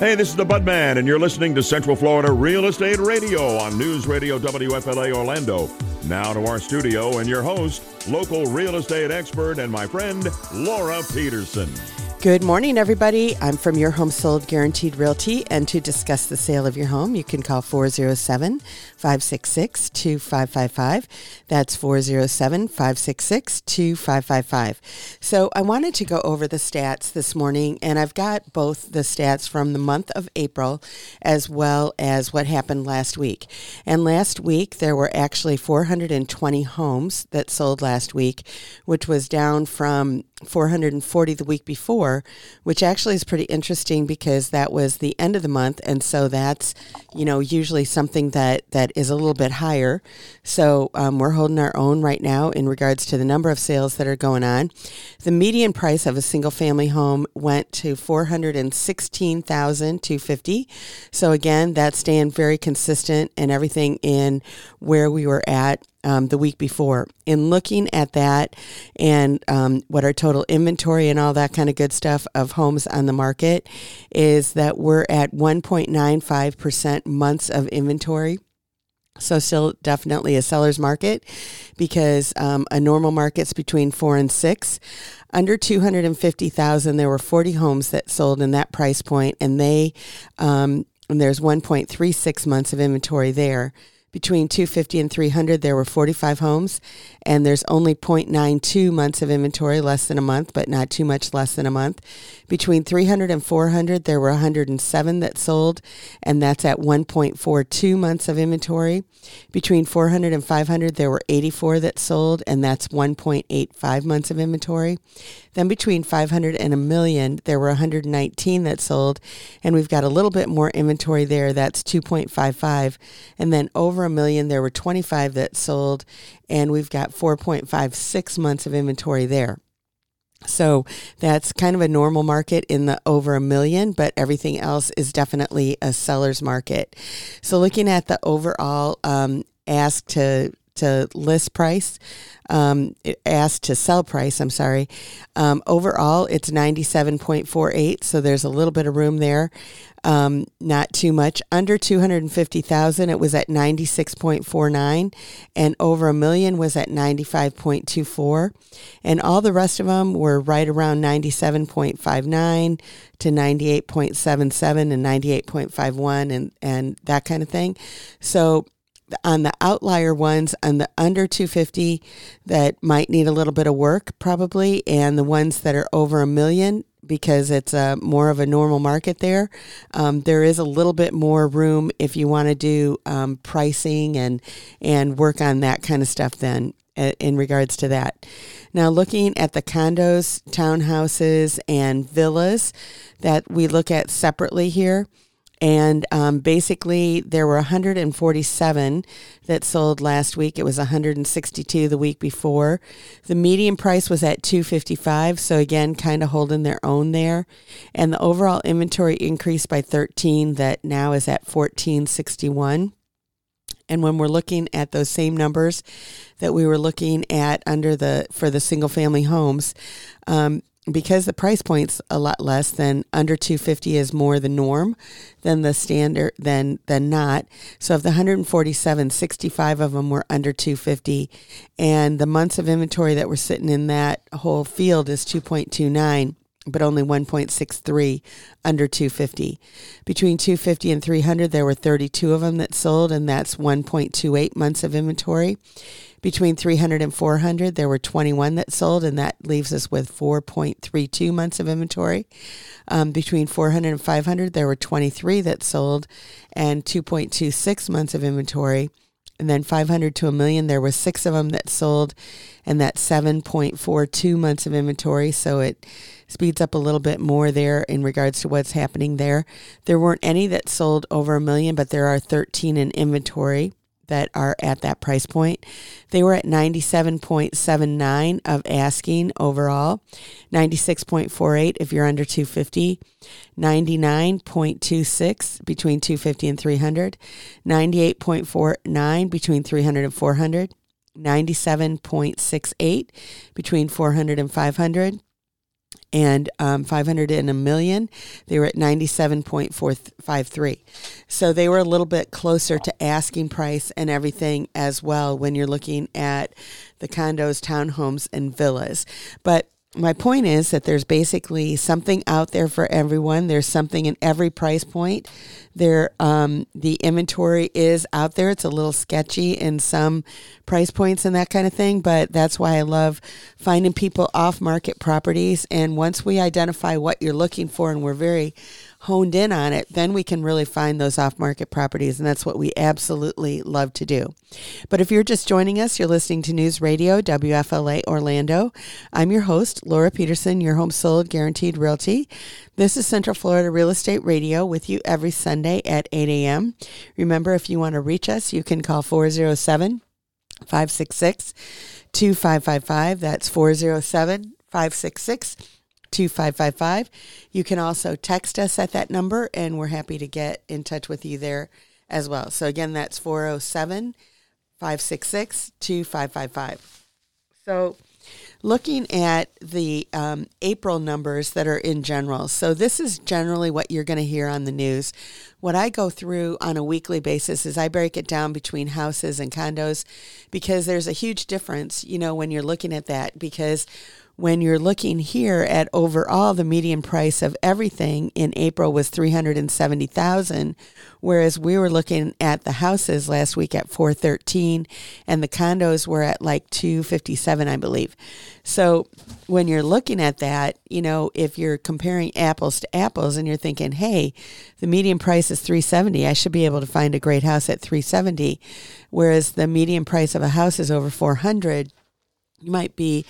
Hey, this is the Budman, and you're listening to Central Florida Real Estate Radio on News Radio WFLA Orlando. Now to our studio and your host, local real estate expert and my friend, Laura Peterson. Good morning, everybody. I'm from Your Home Sold Guaranteed Realty, and to discuss the sale of your home, you can call 407 566 2555. That's 407 566 2555. So, I wanted to go over the stats this morning, and I've got both the stats from the month of April as well as what happened last week. And last week, there were actually 420 homes that sold last week, which was down from 440 the week before, which actually is pretty interesting because that was the end of the month, and so that's you know usually something that that is a little bit higher. So um, we're holding our own right now in regards to the number of sales that are going on. The median price of a single family home went to 416,250. So again, that's staying very consistent and everything in where we were at um, the week before. In looking at that and um, what our total inventory and all that kind of good stuff of homes on the market is that we're at 1.95% months of inventory. So still definitely a seller's market because um, a normal market's between four and six. Under 250,000, there were 40 homes that sold in that price point and they, um, and there's 1.36 months of inventory there between 250 and 300 there were 45 homes and there's only 0.92 months of inventory less than a month but not too much less than a month between 300 and 400 there were 107 that sold and that's at 1.42 months of inventory between 400 and 500 there were 84 that sold and that's 1.85 months of inventory then between 500 and a million there were 119 that sold and we've got a little bit more inventory there that's 2.55 and then over a million. There were 25 that sold, and we've got 4.56 months of inventory there. So that's kind of a normal market in the over a million, but everything else is definitely a seller's market. So looking at the overall um, ask to to list price, um, asked to sell price, I'm sorry. Um, overall, it's 97.48, so there's a little bit of room there um, not too much. Under 250,000, it was at 96.49, and over a million was at 95.24. And all the rest of them were right around 97.59 to 98.77 and 98.51 and, and that kind of thing. So on the outlier ones on the under 250 that might need a little bit of work probably and the ones that are over a million because it's a more of a normal market there. Um, there is a little bit more room if you want to do um, pricing and and work on that kind of stuff. Then in regards to that. Now, looking at the condos, townhouses, and villas that we look at separately here. And um, basically, there were 147 that sold last week. It was 162 the week before. The median price was at 255. So again, kind of holding their own there. And the overall inventory increased by 13. That now is at 1461. And when we're looking at those same numbers that we were looking at under the for the single family homes, um, because the price point's a lot less than under 250 is more the norm than the standard than than not so of the 147 65 of them were under 250 and the months of inventory that were sitting in that whole field is 2.29 but only 1.63 under 250. Between 250 and 300, there were 32 of them that sold, and that's 1.28 months of inventory. Between 300 and 400, there were 21 that sold, and that leaves us with 4.32 months of inventory. Um, between 400 and 500, there were 23 that sold, and 2.26 months of inventory. And then 500 to a million, there was six of them that sold, and that's 7.42 months of inventory. So it speeds up a little bit more there in regards to what's happening there. There weren't any that sold over a million, but there are 13 in inventory that are at that price point. They were at 97.79 of asking overall, 96.48 if you're under 250, 99.26 between 250 and 300, 98.49 between 300 and 400, 97.68 between 400 and 500. And um, 500 and a million, they were at 97.453. So they were a little bit closer to asking price and everything as well when you're looking at the condos, townhomes, and villas. But my point is that there's basically something out there for everyone. There's something in every price point. There, um, the inventory is out there. It's a little sketchy in some price points and that kind of thing, but that's why I love finding people off market properties. And once we identify what you're looking for, and we're very honed in on it, then we can really find those off market properties. And that's what we absolutely love to do. But if you're just joining us, you're listening to News Radio WFLA Orlando. I'm your host, Laura Peterson, your home sold guaranteed realty. This is Central Florida Real Estate Radio with you every Sunday at 8 a.m. Remember, if you want to reach us, you can call 407 566 2555. That's 407 566 2555. You can also text us at that number, and we're happy to get in touch with you there as well. So, again, that's 407 566 2555. So, looking at the um, April numbers that are in general. So, this is generally what you're going to hear on the news. What I go through on a weekly basis is I break it down between houses and condos because there's a huge difference, you know, when you're looking at that. Because when you're looking here at overall the median price of everything in April was 370,000 whereas we were looking at the houses last week at 413 and the condos were at like 257 I believe. So when you're looking at that, you know, if you're comparing apples to apples and you're thinking, "Hey, the median price is 370, I should be able to find a great house at 370." Whereas the median price of a house is over 400, you might be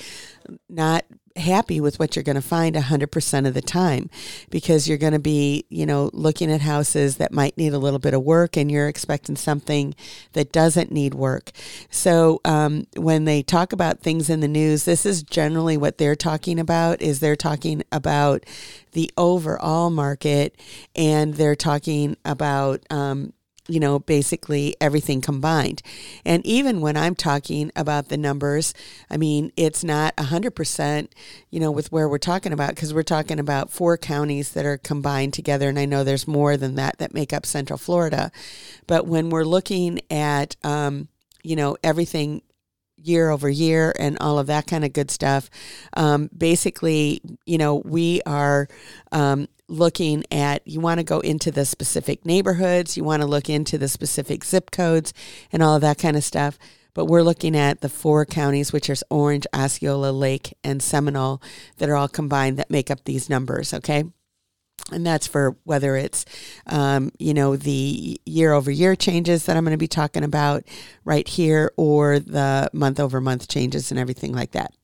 not happy with what you're going to find 100% of the time because you're going to be, you know, looking at houses that might need a little bit of work and you're expecting something that doesn't need work. So, um, when they talk about things in the news, this is generally what they're talking about is they're talking about the overall market and they're talking about, um, you know, basically everything combined. And even when I'm talking about the numbers, I mean, it's not 100%, you know, with where we're talking about, because we're talking about four counties that are combined together. And I know there's more than that that make up Central Florida. But when we're looking at, um, you know, everything year over year and all of that kind of good stuff. Um, basically, you know, we are um, looking at you want to go into the specific neighborhoods, you want to look into the specific zip codes and all of that kind of stuff. But we're looking at the four counties, which are Orange, Osceola, Lake, and Seminole, that are all combined that make up these numbers. Okay. And that's for whether it's, um, you know, the year over year changes that I'm going to be talking about right here or the month over month changes and everything like that.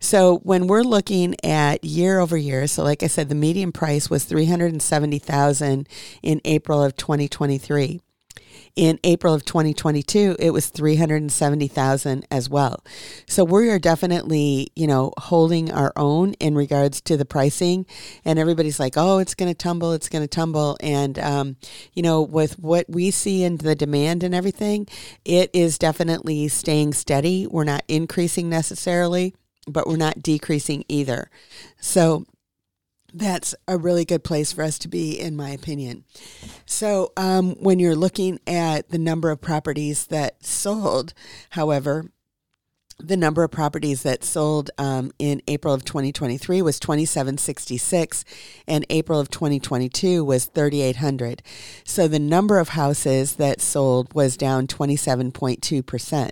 So when we're looking at year over year, so like I said, the median price was 370,000 in April of 2023. In April of 2022, it was 370,000 as well. So we are definitely, you know, holding our own in regards to the pricing. And everybody's like, oh, it's going to tumble, it's going to tumble. And, um, you know, with what we see in the demand and everything, it is definitely staying steady. We're not increasing necessarily but we're not decreasing either. So that's a really good place for us to be, in my opinion. So, um, when you're looking at the number of properties that sold, however, the number of properties that sold um, in April of 2023 was 2766, and April of 2022 was 3800. So the number of houses that sold was down 27.2%.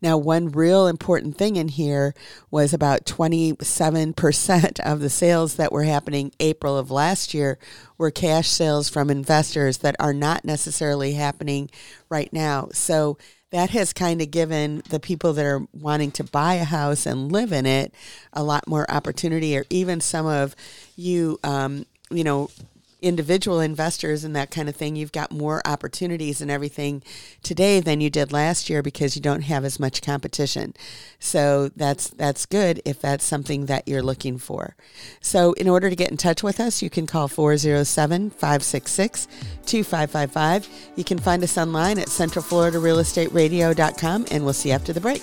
Now, one real important thing in here was about 27% of the sales that were happening April of last year were cash sales from investors that are not necessarily happening right now. So that has kind of given the people that are wanting to buy a house and live in it a lot more opportunity, or even some of you, um, you know, individual investors and that kind of thing, you've got more opportunities and everything today than you did last year because you don't have as much competition. So that's that's good if that's something that you're looking for. So in order to get in touch with us, you can call 407-566-2555. You can find us online at centralfloridarealestateradio.com and we'll see you after the break.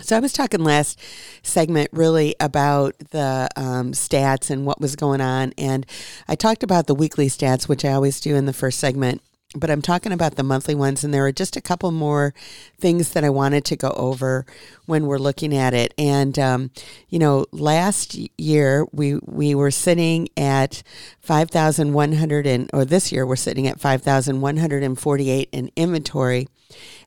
So I was talking last segment really about the um, stats and what was going on, and I talked about the weekly stats, which I always do in the first segment but I'm talking about the monthly ones, and there are just a couple more things that I wanted to go over when we're looking at it. And um, you know, last year we we were sitting at five thousand one hundred and, or this year we're sitting at five thousand one hundred and forty eight in inventory,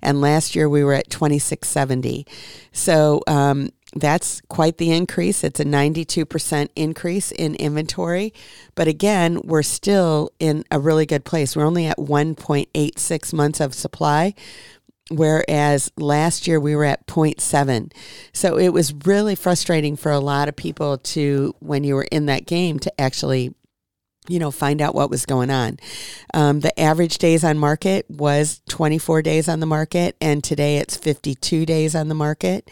and last year we were at twenty six seventy. So um, that's quite the increase. It's a 92% increase in inventory. But again, we're still in a really good place. We're only at 1.86 months of supply, whereas last year we were at 0.7. So it was really frustrating for a lot of people to, when you were in that game, to actually you know, find out what was going on. Um, the average days on market was 24 days on the market, and today it's 52 days on the market.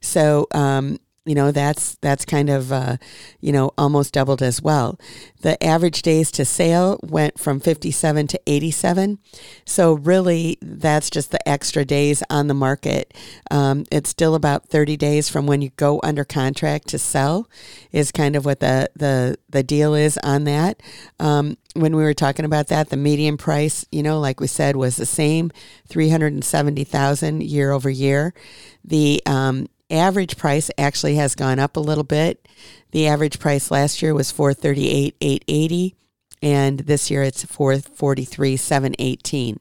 So, um, you know that's that's kind of uh, you know almost doubled as well. The average days to sale went from 57 to 87 so really that's just the extra days on the market. Um, it's still about 30 days from when you go under contract to sell is kind of what the the, the deal is on that. Um, when we were talking about that the median price you know like we said was the same 370000 year over year. The um, average price actually has gone up a little bit. The average price last year was 438 880 and this year it's 443 718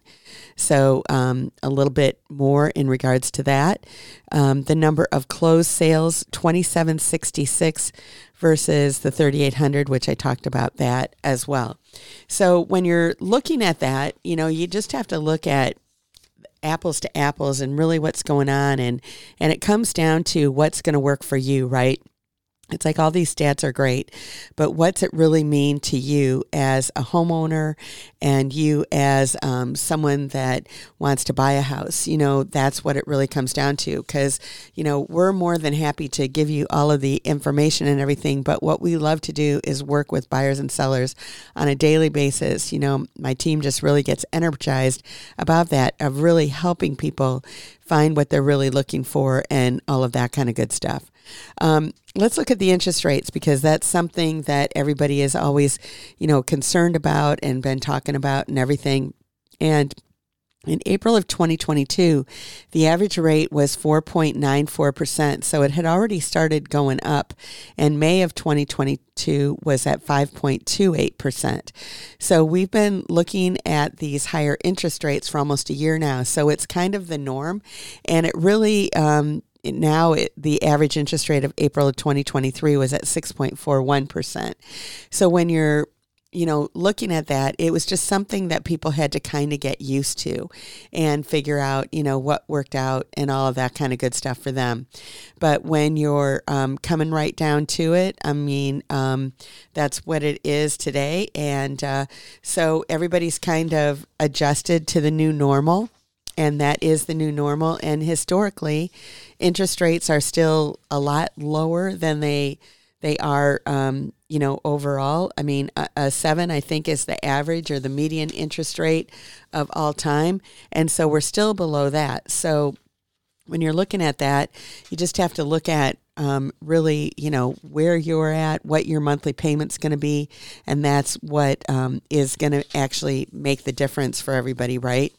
so um, a little bit more in regards to that. Um, the number of closed sales 2766 versus the 3800 which i talked about that as well. So when you're looking at that you know you just have to look at apples to apples and really what's going on. And and it comes down to what's going to work for you right it's like all these stats are great, but what's it really mean to you as a homeowner and you as um, someone that wants to buy a house? You know, that's what it really comes down to because, you know, we're more than happy to give you all of the information and everything, but what we love to do is work with buyers and sellers on a daily basis. You know, my team just really gets energized about that, of really helping people find what they're really looking for and all of that kind of good stuff. Um, let's look at the interest rates because that's something that everybody is always, you know, concerned about and been talking about and everything. And in April of 2022, the average rate was 4.94%. So it had already started going up. And May of 2022 was at 5.28%. So we've been looking at these higher interest rates for almost a year now. So it's kind of the norm. And it really, um, now it, the average interest rate of April of 2023 was at 6.41%. So when you're you know, looking at that, it was just something that people had to kind of get used to and figure out, you know, what worked out and all of that kind of good stuff for them. But when you're um, coming right down to it, I mean, um, that's what it is today. And uh, so everybody's kind of adjusted to the new normal and that is the new normal. And historically, interest rates are still a lot lower than they they are, um, you know, overall. I mean, a, a, seven, I think, is the average or the median interest rate of all time, and so we're still below that. So when you're looking at that, you just have to look at um, really, you know, where you're at, what your monthly payment's going to be, and that's what um, is going to actually make the difference for everybody, right?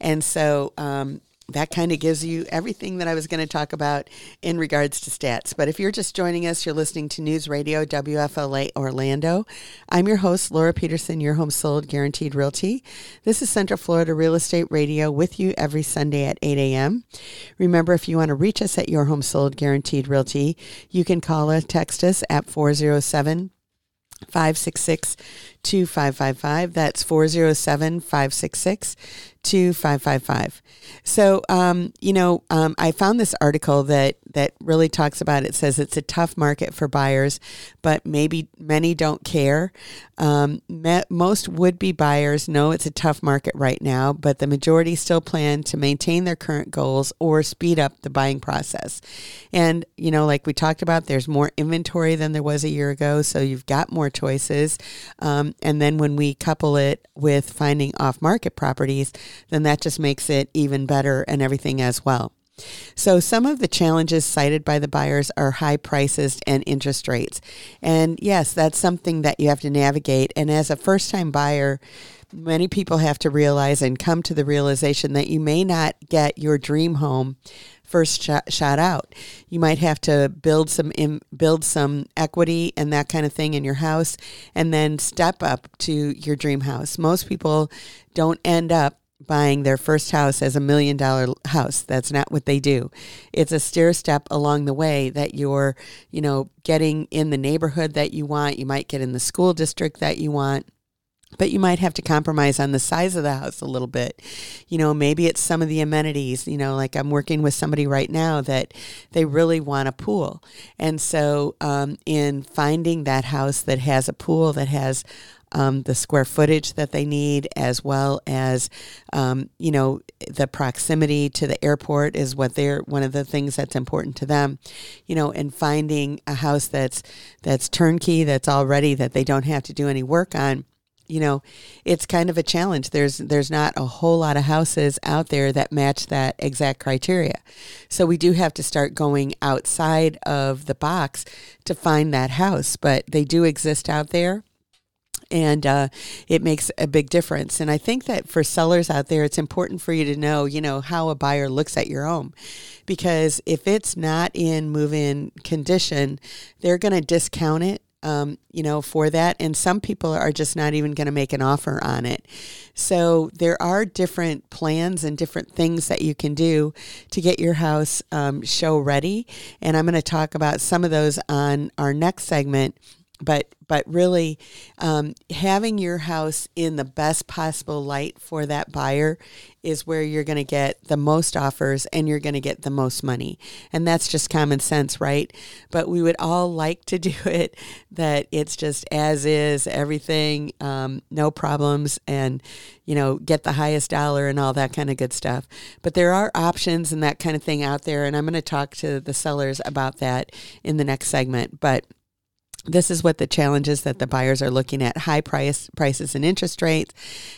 And so, um, that kind of gives you everything that I was going to talk about in regards to stats. But if you're just joining us, you're listening to News Radio WFLA Orlando. I'm your host, Laura Peterson, your home sold guaranteed realty. This is Central Florida Real Estate Radio with you every Sunday at 8 a.m. Remember, if you want to reach us at your home sold guaranteed realty, you can call us, text us at 407 566 2555. That's 407 566 2555. So, um, you know, um, I found this article that, that really talks about it. says it's a tough market for buyers, but maybe many don't care. Um, me, most would be buyers know it's a tough market right now, but the majority still plan to maintain their current goals or speed up the buying process. And, you know, like we talked about, there's more inventory than there was a year ago, so you've got more choices. Um, and then when we couple it with finding off market properties, then that just makes it even better and everything as well. So, some of the challenges cited by the buyers are high prices and interest rates. And yes, that's something that you have to navigate. And as a first time buyer, many people have to realize and come to the realization that you may not get your dream home first shot, out. You might have to build some in, build some equity and that kind of thing in your house and then step up to your dream house. Most people don't end up buying their first house as a million dollar house. That's not what they do. It's a stair step along the way that you're, you know, getting in the neighborhood that you want. You might get in the school district that you want but you might have to compromise on the size of the house a little bit. You know, maybe it's some of the amenities. You know, like I'm working with somebody right now that they really want a pool. And so, um, in finding that house that has a pool that has um, the square footage that they need, as well as, um, you know, the proximity to the airport is what they're one of the things that's important to them. You know, and finding a house that's that's turnkey, that's already that they don't have to do any work on you know, it's kind of a challenge. There's there's not a whole lot of houses out there that match that exact criteria. So we do have to start going outside of the box to find that house, but they do exist out there. And uh, it makes a big difference. And I think that for sellers out there, it's important for you to know, you know, how a buyer looks at your home. Because if it's not in move in condition, they're going to discount it um, you know, for that. And some people are just not even going to make an offer on it. So there are different plans and different things that you can do to get your house um, show ready. And I'm going to talk about some of those on our next segment but but really um, having your house in the best possible light for that buyer is where you're going to get the most offers and you're going to get the most money. And that's just common sense right? But we would all like to do it that it's just as is everything um, no problems and you know get the highest dollar and all that kind of good stuff. But there are options and that kind of thing out there and i'm going to talk to the sellers about that in the next segment. But this is what the challenges that the buyers are looking at high price prices and interest rates.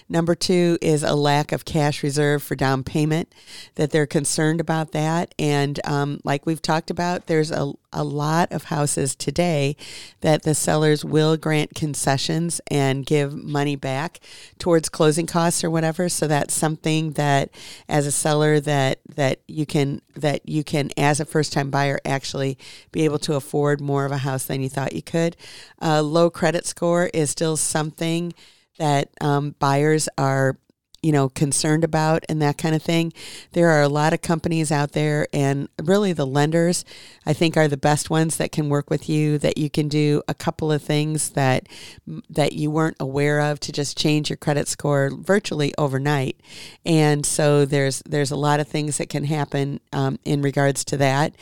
Number two is a lack of cash reserve for down payment that they're concerned about that. And um, like we've talked about there's a, a lot of houses today that the sellers will grant concessions and give money back towards closing costs or whatever. So that's something that as a seller that that you can that you can as a first time buyer actually be able to afford more of a house than you thought you could. Uh, low credit score is still something that um, buyers are you know, concerned about and that kind of thing. There are a lot of companies out there, and really the lenders, I think, are the best ones that can work with you. That you can do a couple of things that that you weren't aware of to just change your credit score virtually overnight. And so there's there's a lot of things that can happen um, in regards to that.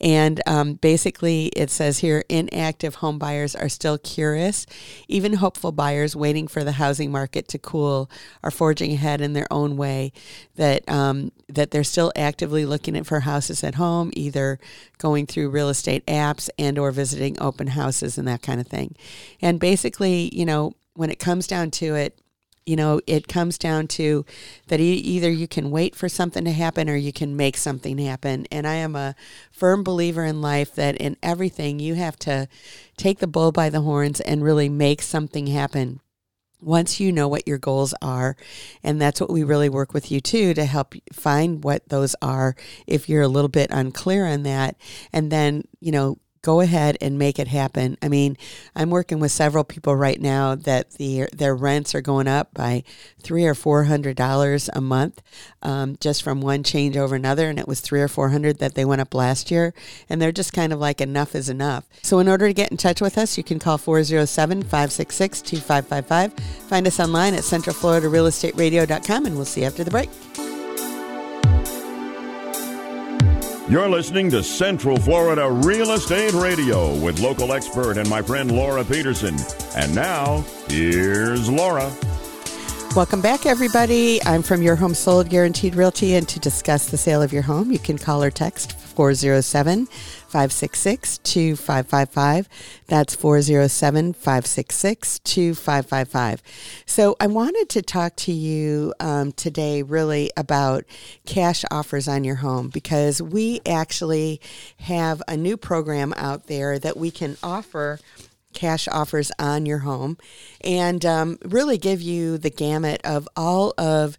And um, basically, it says here, inactive home buyers are still curious. Even hopeful buyers waiting for the housing market to cool are forging ahead in their own way that um, that they're still actively looking at for houses at home either going through real estate apps and or visiting open houses and that kind of thing. And basically you know when it comes down to it you know it comes down to that either you can wait for something to happen or you can make something happen. And i am a firm believer in life that in everything you have to take the bull by the horns and really make something happen once you know what your goals are and that's what we really work with you too to help find what those are if you're a little bit unclear on that. And then you know go ahead and make it happen. I mean, I'm working with several people right now that the their rents are going up by three or four hundred dollars a month, um, just from one change over another, and it was three or four hundred that they went up last year, and they're just kind of like enough is enough. So in order to get in touch with us, you can call 407-566-2555. Find us online at centralfloridarealestateradio.com, and we'll see you after the break. You're listening to Central Florida Real Estate Radio with local expert and my friend Laura Peterson. And now, here's Laura. Welcome back, everybody. I'm from Your Home Sold Guaranteed Realty, and to discuss the sale of your home, you can call or text 407 566 2555. That's 407 566 2555. So, I wanted to talk to you um, today really about cash offers on your home because we actually have a new program out there that we can offer cash offers on your home and um, really give you the gamut of all of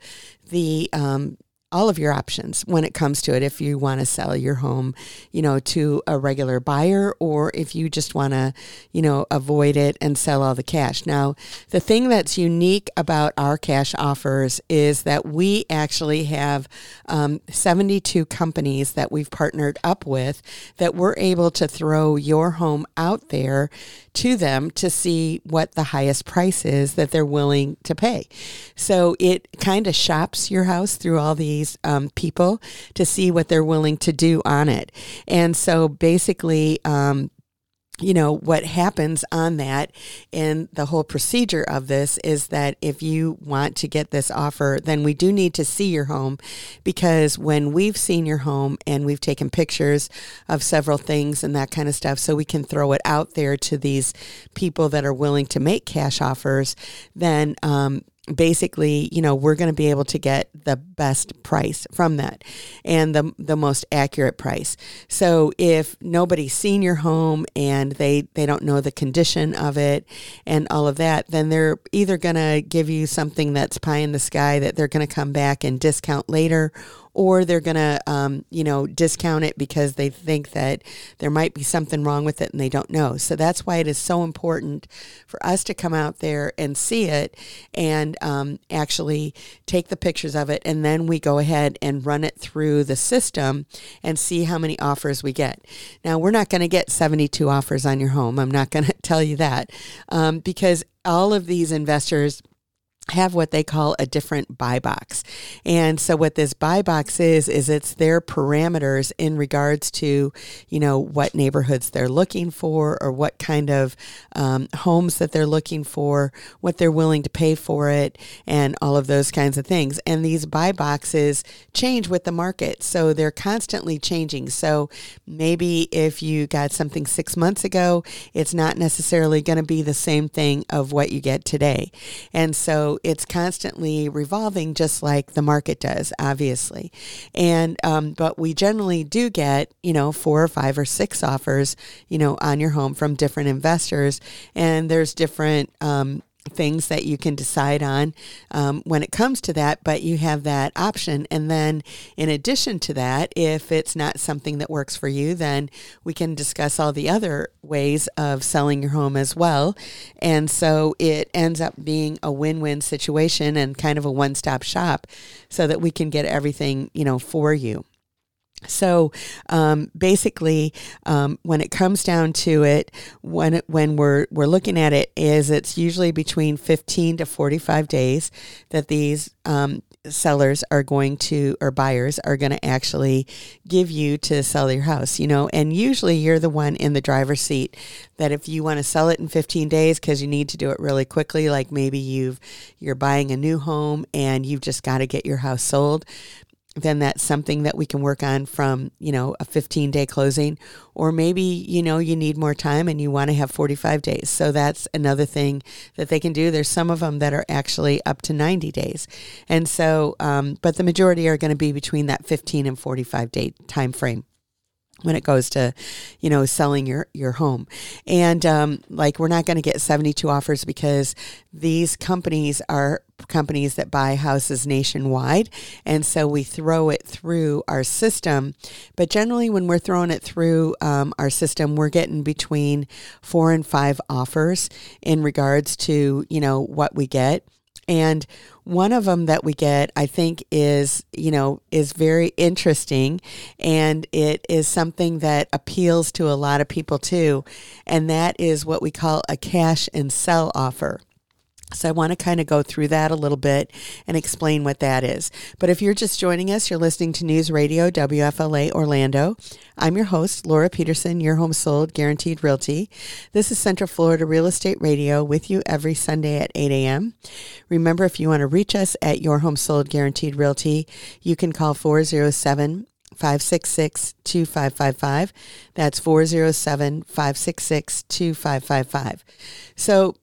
the um, all of your options when it comes to it if you want to sell your home you know to a regular buyer or if you just want to you know avoid it and sell all the cash. Now the thing that's unique about our cash offers is that we actually have um, 72 companies that we've partnered up with that we're able to throw your home out there to them to see what the highest price is that they're willing to pay. So it kind of shops your house through all these these um, people to see what they're willing to do on it. And so basically, um, you know, what happens on that and the whole procedure of this is that if you want to get this offer, then we do need to see your home because when we've seen your home and we've taken pictures of several things and that kind of stuff, so we can throw it out there to these people that are willing to make cash offers, then um, basically, you know, we're going to be able to get the best price from that and the the most accurate price. So if nobody's seen your home and they they don't know the condition of it and all of that, then they're either going to give you something that's pie in the sky that they're going to come back and discount later or they're going to, um, you know, discount it because they think that there might be something wrong with it and they don't know. So that's why it is so important for us to come out there and see it and um, actually take the pictures of it. And then we go ahead and run it through the system and see how many offers we get. Now, we're not going to get 72 offers on your home. I'm not going to tell you that um, because all of these investors have what they call a different buy box. And so what this buy box is is it's their parameters in regards to, you know, what neighborhoods they're looking for or what kind of um, homes that they're looking for, what they're willing to pay for it, and all of those kinds of things. And these buy boxes change with the market. So they're constantly changing. So maybe if you got something 6 months ago, it's not necessarily going to be the same thing of what you get today. And so it's constantly revolving, just like the market does, obviously. And um, but we generally do get you know four or five or six offers you know on your home from different investors, and there's different um, things that you can decide on um, when it comes to that, but you have that option. And then, in addition to that, if it's not something that works for you, then we can discuss all the other ways of selling your home as well. And so it ends up being a win win situation and kind of a one stop shop so that we can get everything, you know, for you. So um, basically, um, when it comes down to it, when it, when we're we're looking at it, is it's usually between fifteen to forty five days that these um, sellers are going to or buyers are going to actually give you to sell your house. You know, and usually you're the one in the driver's seat that if you want to sell it in 15 days because you need to do it really quickly like maybe you've you're buying a new home and you've just got to get your house sold then that's something that we can work on from, you know, a 15 day closing. Or maybe, you know, you need more time and you want to have 45 days. So that's another thing that they can do. There's some of them that are actually up to 90 days. And so, um, but the majority are going to be between that 15 and 45 day time frame when it goes to, you know, selling your, your home. And um, like, we're not going to get 72 offers because these companies are companies that buy houses nationwide. And so we throw it through our system. But generally, when we're throwing it through um, our system, we're getting between four and five offers in regards to, you know, what we get. And one of them that we get, I think, is, you know, is very interesting. And it is something that appeals to a lot of people too. And that is what we call a cash and sell offer. So I want to kind of go through that a little bit and explain what that is. But if you're just joining us, you're listening to News Radio WFLA Orlando. I'm your host, Laura Peterson, your home sold guaranteed realty. This is Central Florida Real Estate Radio with you every Sunday at 8 a.m. Remember, if you want to reach us at your home sold guaranteed realty, you can call 407 566 2555. That's 407 566 2555. So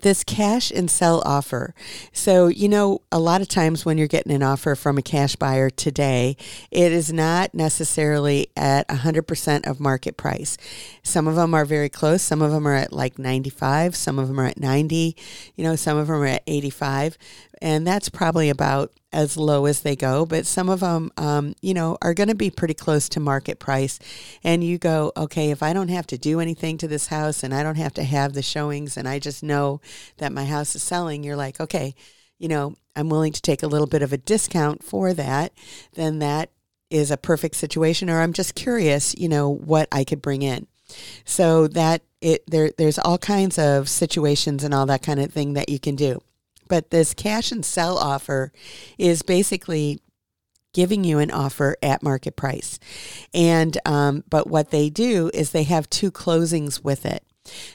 this cash and sell offer. So, you know, a lot of times when you're getting an offer from a cash buyer today, it is not necessarily at 100% of market price. Some of them are very close. Some of them are at like 95. Some of them are at 90. You know, some of them are at 85 and that's probably about as low as they go. But some of them, um, you know, are going to be pretty close to market price. And you go, okay, if I don't have to do anything to this house and I don't have to have the showings and I just know that my house is selling, you're like, okay, you know, I'm willing to take a little bit of a discount for that. Then that is a perfect situation. Or I'm just curious, you know, what I could bring in. So that it there there's all kinds of situations and all that kind of thing that you can do. But this cash and sell offer is basically giving you an offer at market price. And um, but what they do is they have two closings with it.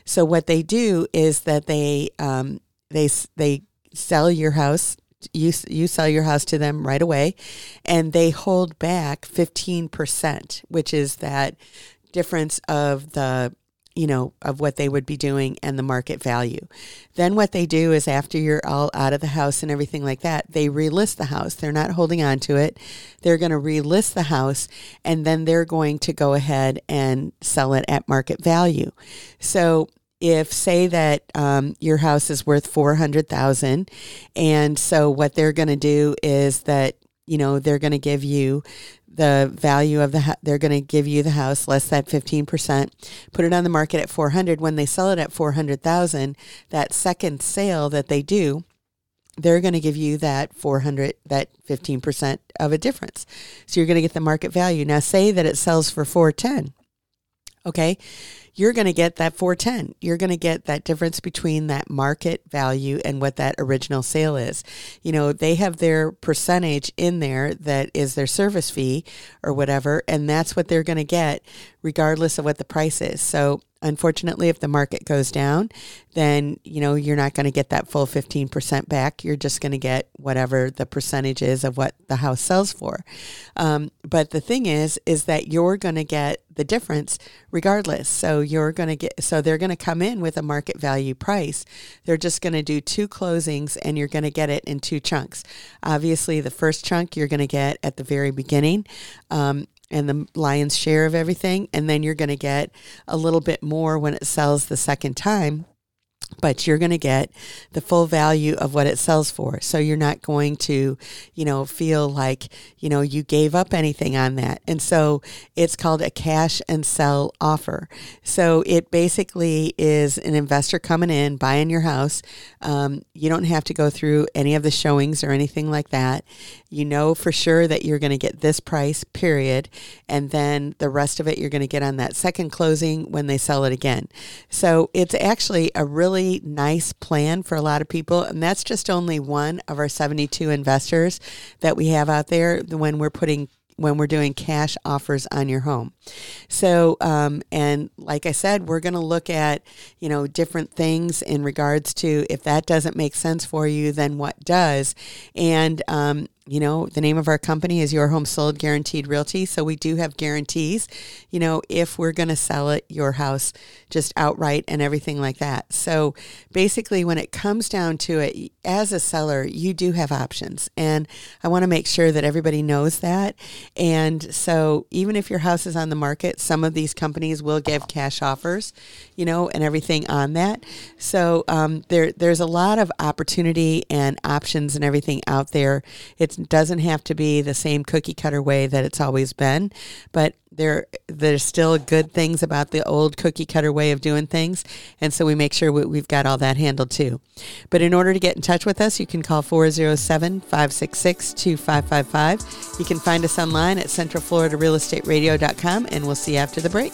So what they do is that they um, they they sell your house. You you sell your house to them right away, and they hold back fifteen percent, which is that difference of the you know, of what they would be doing and the market value. Then what they do is after you're all out of the house and everything like that, they relist the house. They're not holding on to it. They're going to relist the house and then they're going to go ahead and sell it at market value. So if say that um, your house is worth 400,000 and so what they're going to do is that you know they're going to give you the value of the they're going to give you the house less that 15% put it on the market at 400 when they sell it at 400,000 that second sale that they do they're going to give you that 400 that 15% of a difference. So you're going to get the market value. Now say that it sells for 410 okay you're going to get that 410. You're going to get that difference between that market value and what that original sale is. You know, they have their percentage in there that is their service fee or whatever, and that's what they're going to get regardless of what the price is. So unfortunately, if the market goes down, then you know you're not going to get that full 15% back. You're just going to get whatever the percentage is of what the house sells for. Um, but the thing is, is that you're going to get the difference regardless. So you're going to get, so they're going to come in with a market value price. They're just going to do two closings and you're going to get it in two chunks. Obviously, the first chunk you're going to get at the very beginning. Um, and the lion's share of everything. And then you're going to get a little bit more when it sells the second time but you're going to get the full value of what it sells for. So you're not going to, you know, feel like, you know, you gave up anything on that. And so it's called a cash and sell offer. So it basically is an investor coming in, buying your house. Um, you don't have to go through any of the showings or anything like that. You know for sure that you're going to get this price, period. And then the rest of it you're going to get on that second closing when they sell it again. So it's actually a really really nice plan for a lot of people. And that's just only one of our 72 investors that we have out there when we're putting when we're doing cash offers on your home. So, um, and like I said, we're going to look at, you know, different things in regards to if that doesn't make sense for you, then what does? And um, you know, the name of our company is Your Home Sold Guaranteed Realty. So we do have guarantees, you know, if we're going to sell it, your house just outright and everything like that. So basically, when it comes down to it, as a seller, you do have options. And I want to make sure that everybody knows that. And so even if your house is on the market, some of these companies will give cash offers, you know, and everything on that. So um, there, there's a lot of opportunity and options and everything out there. It's doesn't have to be the same cookie cutter way that it's always been, but there there's still good things about the old cookie cutter way of doing things and so we make sure we, we've got all that handled too. But in order to get in touch with us you can call 407-566-2555 you can find us online at centralfloridarealestateradio.com and we'll see you after the break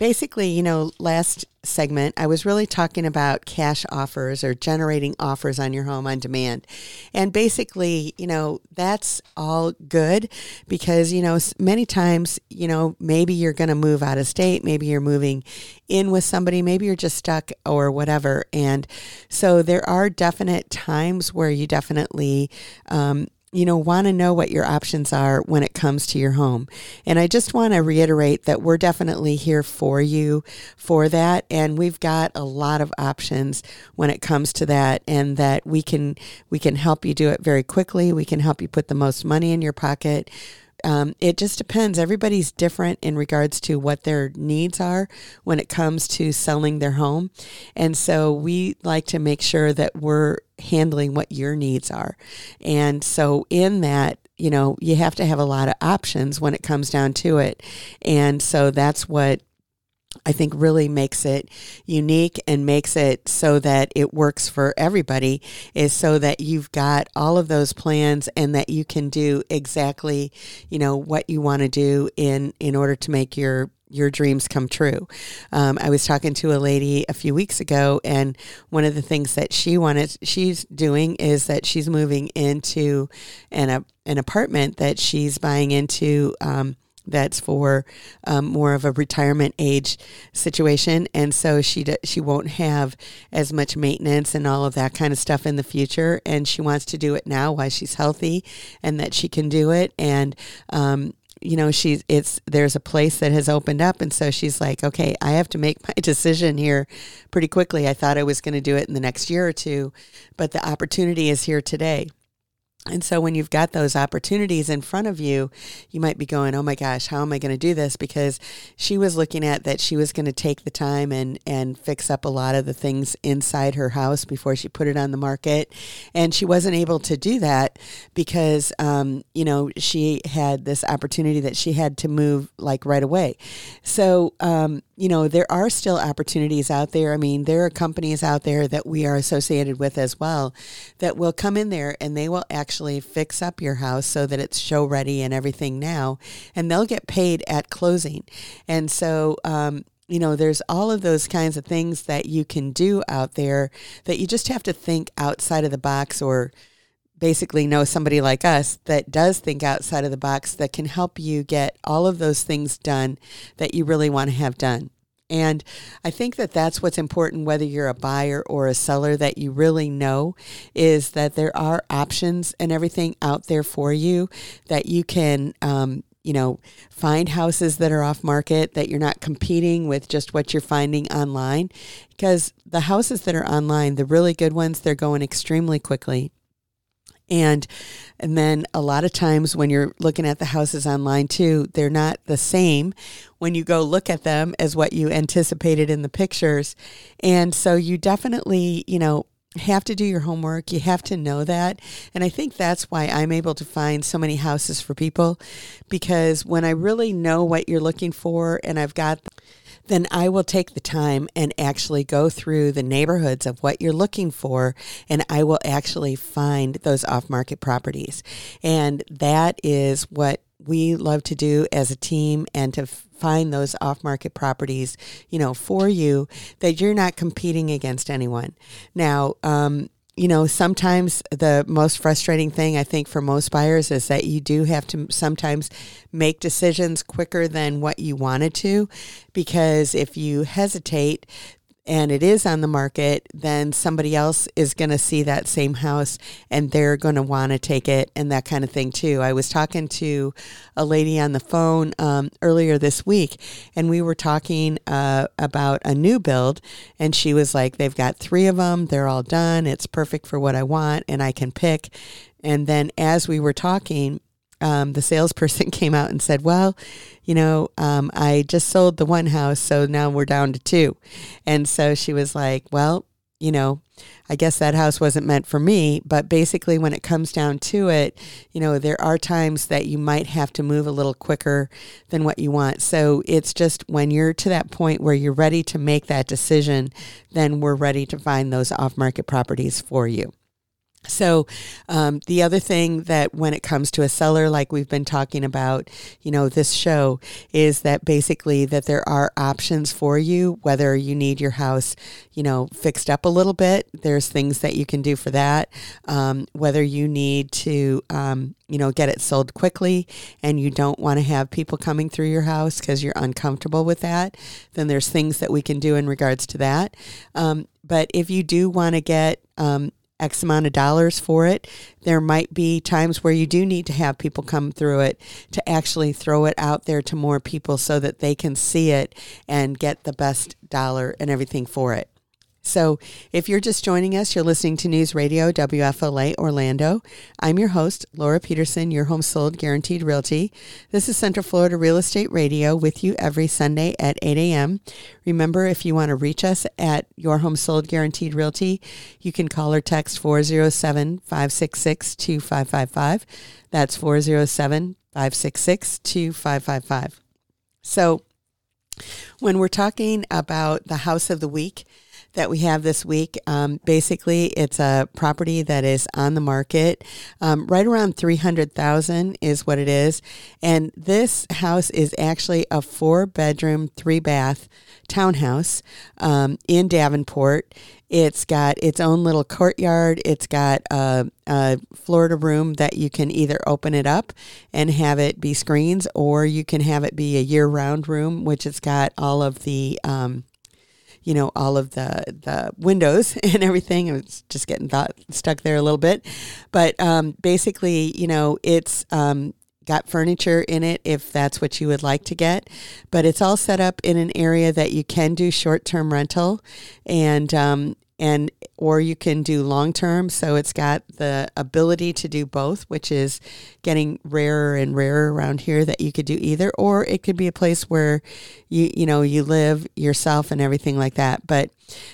basically, you know, last segment, I was really talking about cash offers or generating offers on your home on demand. And basically, you know, that's all good because, you know, many times, you know, maybe you're going to move out of state, maybe you're moving in with somebody, maybe you're just stuck or whatever. And so there are definite times where you definitely, um, you know, want to know what your options are when it comes to your home. And I just want to reiterate that we're definitely here for you for that. And we've got a lot of options when it comes to that and that we can, we can help you do it very quickly. We can help you put the most money in your pocket um, it just depends. Everybody's different in regards to what their needs are when it comes to selling their home. And so we like to make sure that we're handling what your needs are. And so in that, you know, you have to have a lot of options when it comes down to it. And so that's what I think really makes it unique and makes it so that it works for everybody is so that you've got all of those plans and that you can do exactly, you know, what you want to do in in order to make your your dreams come true. Um, I was talking to a lady a few weeks ago, and one of the things that she wanted, she's doing is that she's moving into an, a, an apartment that she's buying into. Um, that's for um, more of a retirement age situation, and so she d- she won't have as much maintenance and all of that kind of stuff in the future. And she wants to do it now while she's healthy, and that she can do it. And um, you know she's it's there's a place that has opened up and so she's like okay i have to make my decision here pretty quickly i thought i was going to do it in the next year or two but the opportunity is here today and so when you've got those opportunities in front of you, you might be going, "Oh my gosh, how am I going to do this?" Because she was looking at that she was going to take the time and and fix up a lot of the things inside her house before she put it on the market, and she wasn't able to do that because um, you know she had this opportunity that she had to move like right away. So um, you know, there are still opportunities out there. I mean, there are companies out there that we are associated with as well that will come in there and they will actually fix up your house so that it's show ready and everything now, and they'll get paid at closing. And so, um, you know, there's all of those kinds of things that you can do out there that you just have to think outside of the box or basically know somebody like us that does think outside of the box that can help you get all of those things done that you really want to have done. And I think that that's what's important, whether you're a buyer or a seller, that you really know is that there are options and everything out there for you that you can, um, you know, find houses that are off market, that you're not competing with just what you're finding online. Because the houses that are online, the really good ones, they're going extremely quickly and and then a lot of times when you're looking at the houses online too, they're not the same when you go look at them as what you anticipated in the pictures. And so you definitely, you know, have to do your homework. You have to know that. And I think that's why I'm able to find so many houses for people because when I really know what you're looking for and I've got then I will take the time and actually go through the neighborhoods of what you're looking for, and I will actually find those off market properties. And that is what we love to do as a team and to find those off market properties, you know, for you that you're not competing against anyone. Now, um, you know, sometimes the most frustrating thing I think for most buyers is that you do have to sometimes make decisions quicker than what you wanted to because if you hesitate, and it is on the market, then somebody else is going to see that same house and they're going to want to take it and that kind of thing too. I was talking to a lady on the phone um, earlier this week and we were talking uh, about a new build and she was like, they've got three of them, they're all done, it's perfect for what I want and I can pick. And then as we were talking, um, the salesperson came out and said, Well, you know, um, I just sold the one house, so now we're down to two. And so she was like, Well, you know, I guess that house wasn't meant for me. But basically, when it comes down to it, you know, there are times that you might have to move a little quicker than what you want. So it's just when you're to that point where you're ready to make that decision, then we're ready to find those off market properties for you. So, um, the other thing that when it comes to a seller, like we've been talking about, you know, this show is that basically that there are options for you, whether you need your house, you know, fixed up a little bit. There's things that you can do for that. Um, whether you need to, um, you know, get it sold quickly and you don't want to have people coming through your house because you're uncomfortable with that, then there's things that we can do in regards to that. Um, but if you do want to get, um, X amount of dollars for it. There might be times where you do need to have people come through it to actually throw it out there to more people so that they can see it and get the best dollar and everything for it. So, if you're just joining us, you're listening to News Radio WFLA Orlando. I'm your host, Laura Peterson, your home sold guaranteed realty. This is Central Florida Real Estate Radio with you every Sunday at 8 a.m. Remember, if you want to reach us at Your Home Sold Guaranteed Realty, you can call or text 407 566 2555. That's 407 566 2555. So, when we're talking about the house of the week, that we have this week. Um, basically, it's a property that is on the market. Um, right around 300000 is what it is. And this house is actually a four bedroom, three bath townhouse um, in Davenport. It's got its own little courtyard. It's got a, a, Florida room that you can either open it up and have it be screens, or you can have it be a year-round room, which it's got all of the um, you know, all of the, the windows and everything. It was just getting th- stuck there a little bit. But um, basically, you know, it's um, got furniture in it if that's what you would like to get. But it's all set up in an area that you can do short term rental. And um, and or you can do long term. So it's got the ability to do both, which is getting rarer and rarer around here that you could do either. Or it could be a place where you you know you live yourself and everything like that. But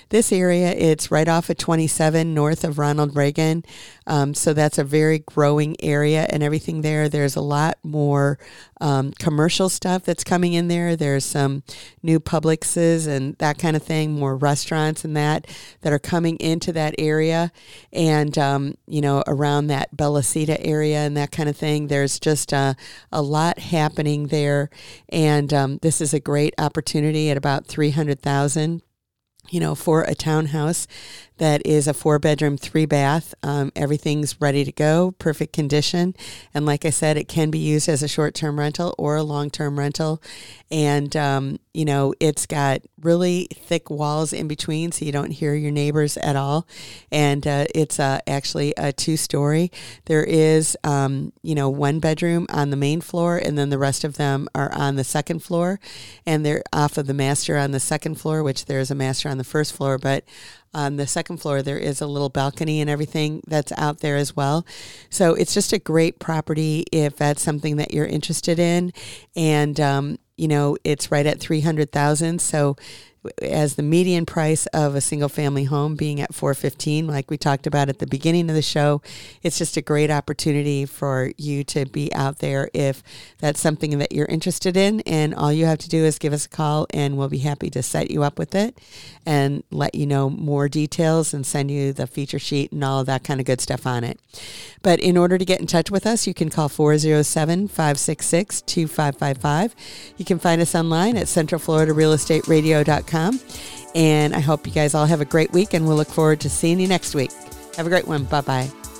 this area, it's right off of 27 north of Ronald Reagan. Um, so that's a very growing area and everything there. There's a lot more um, commercial stuff that's coming in there. There's some new Publixes and that kind of thing, more restaurants and that that are coming into that area. And, um, you know, around that Bella Citta area and that kind of thing. There's just a, a lot happening there. And um, this is a great opportunity at about 300,000 you know, for a townhouse that is a four bedroom, three bath. Um, everything's ready to go, perfect condition. And like I said, it can be used as a short term rental or a long term rental. And, um, you know, it's got really thick walls in between so you don't hear your neighbors at all. And uh, it's uh, actually a two story. There is, um, you know, one bedroom on the main floor, and then the rest of them are on the second floor. And they're off of the master on the second floor, which there's a master on the first floor. But on the second floor, there is a little balcony and everything that's out there as well. So it's just a great property if that's something that you're interested in. And, um, you know, it's right at 300,000. So as the median price of a single family home being at 415 like we talked about at the beginning of the show it's just a great opportunity for you to be out there if that's something that you're interested in. And all you have to do is give us a call and we'll be happy to set you up with it and let you know more details and send you the feature sheet and all of that kind of good stuff on it. But in order to get in touch with us you can call 407-566-2555 you can find us online at centralfloridarealestateradio.com and I hope you guys all have a great week and we'll look forward to seeing you next week. Have a great one. Bye bye.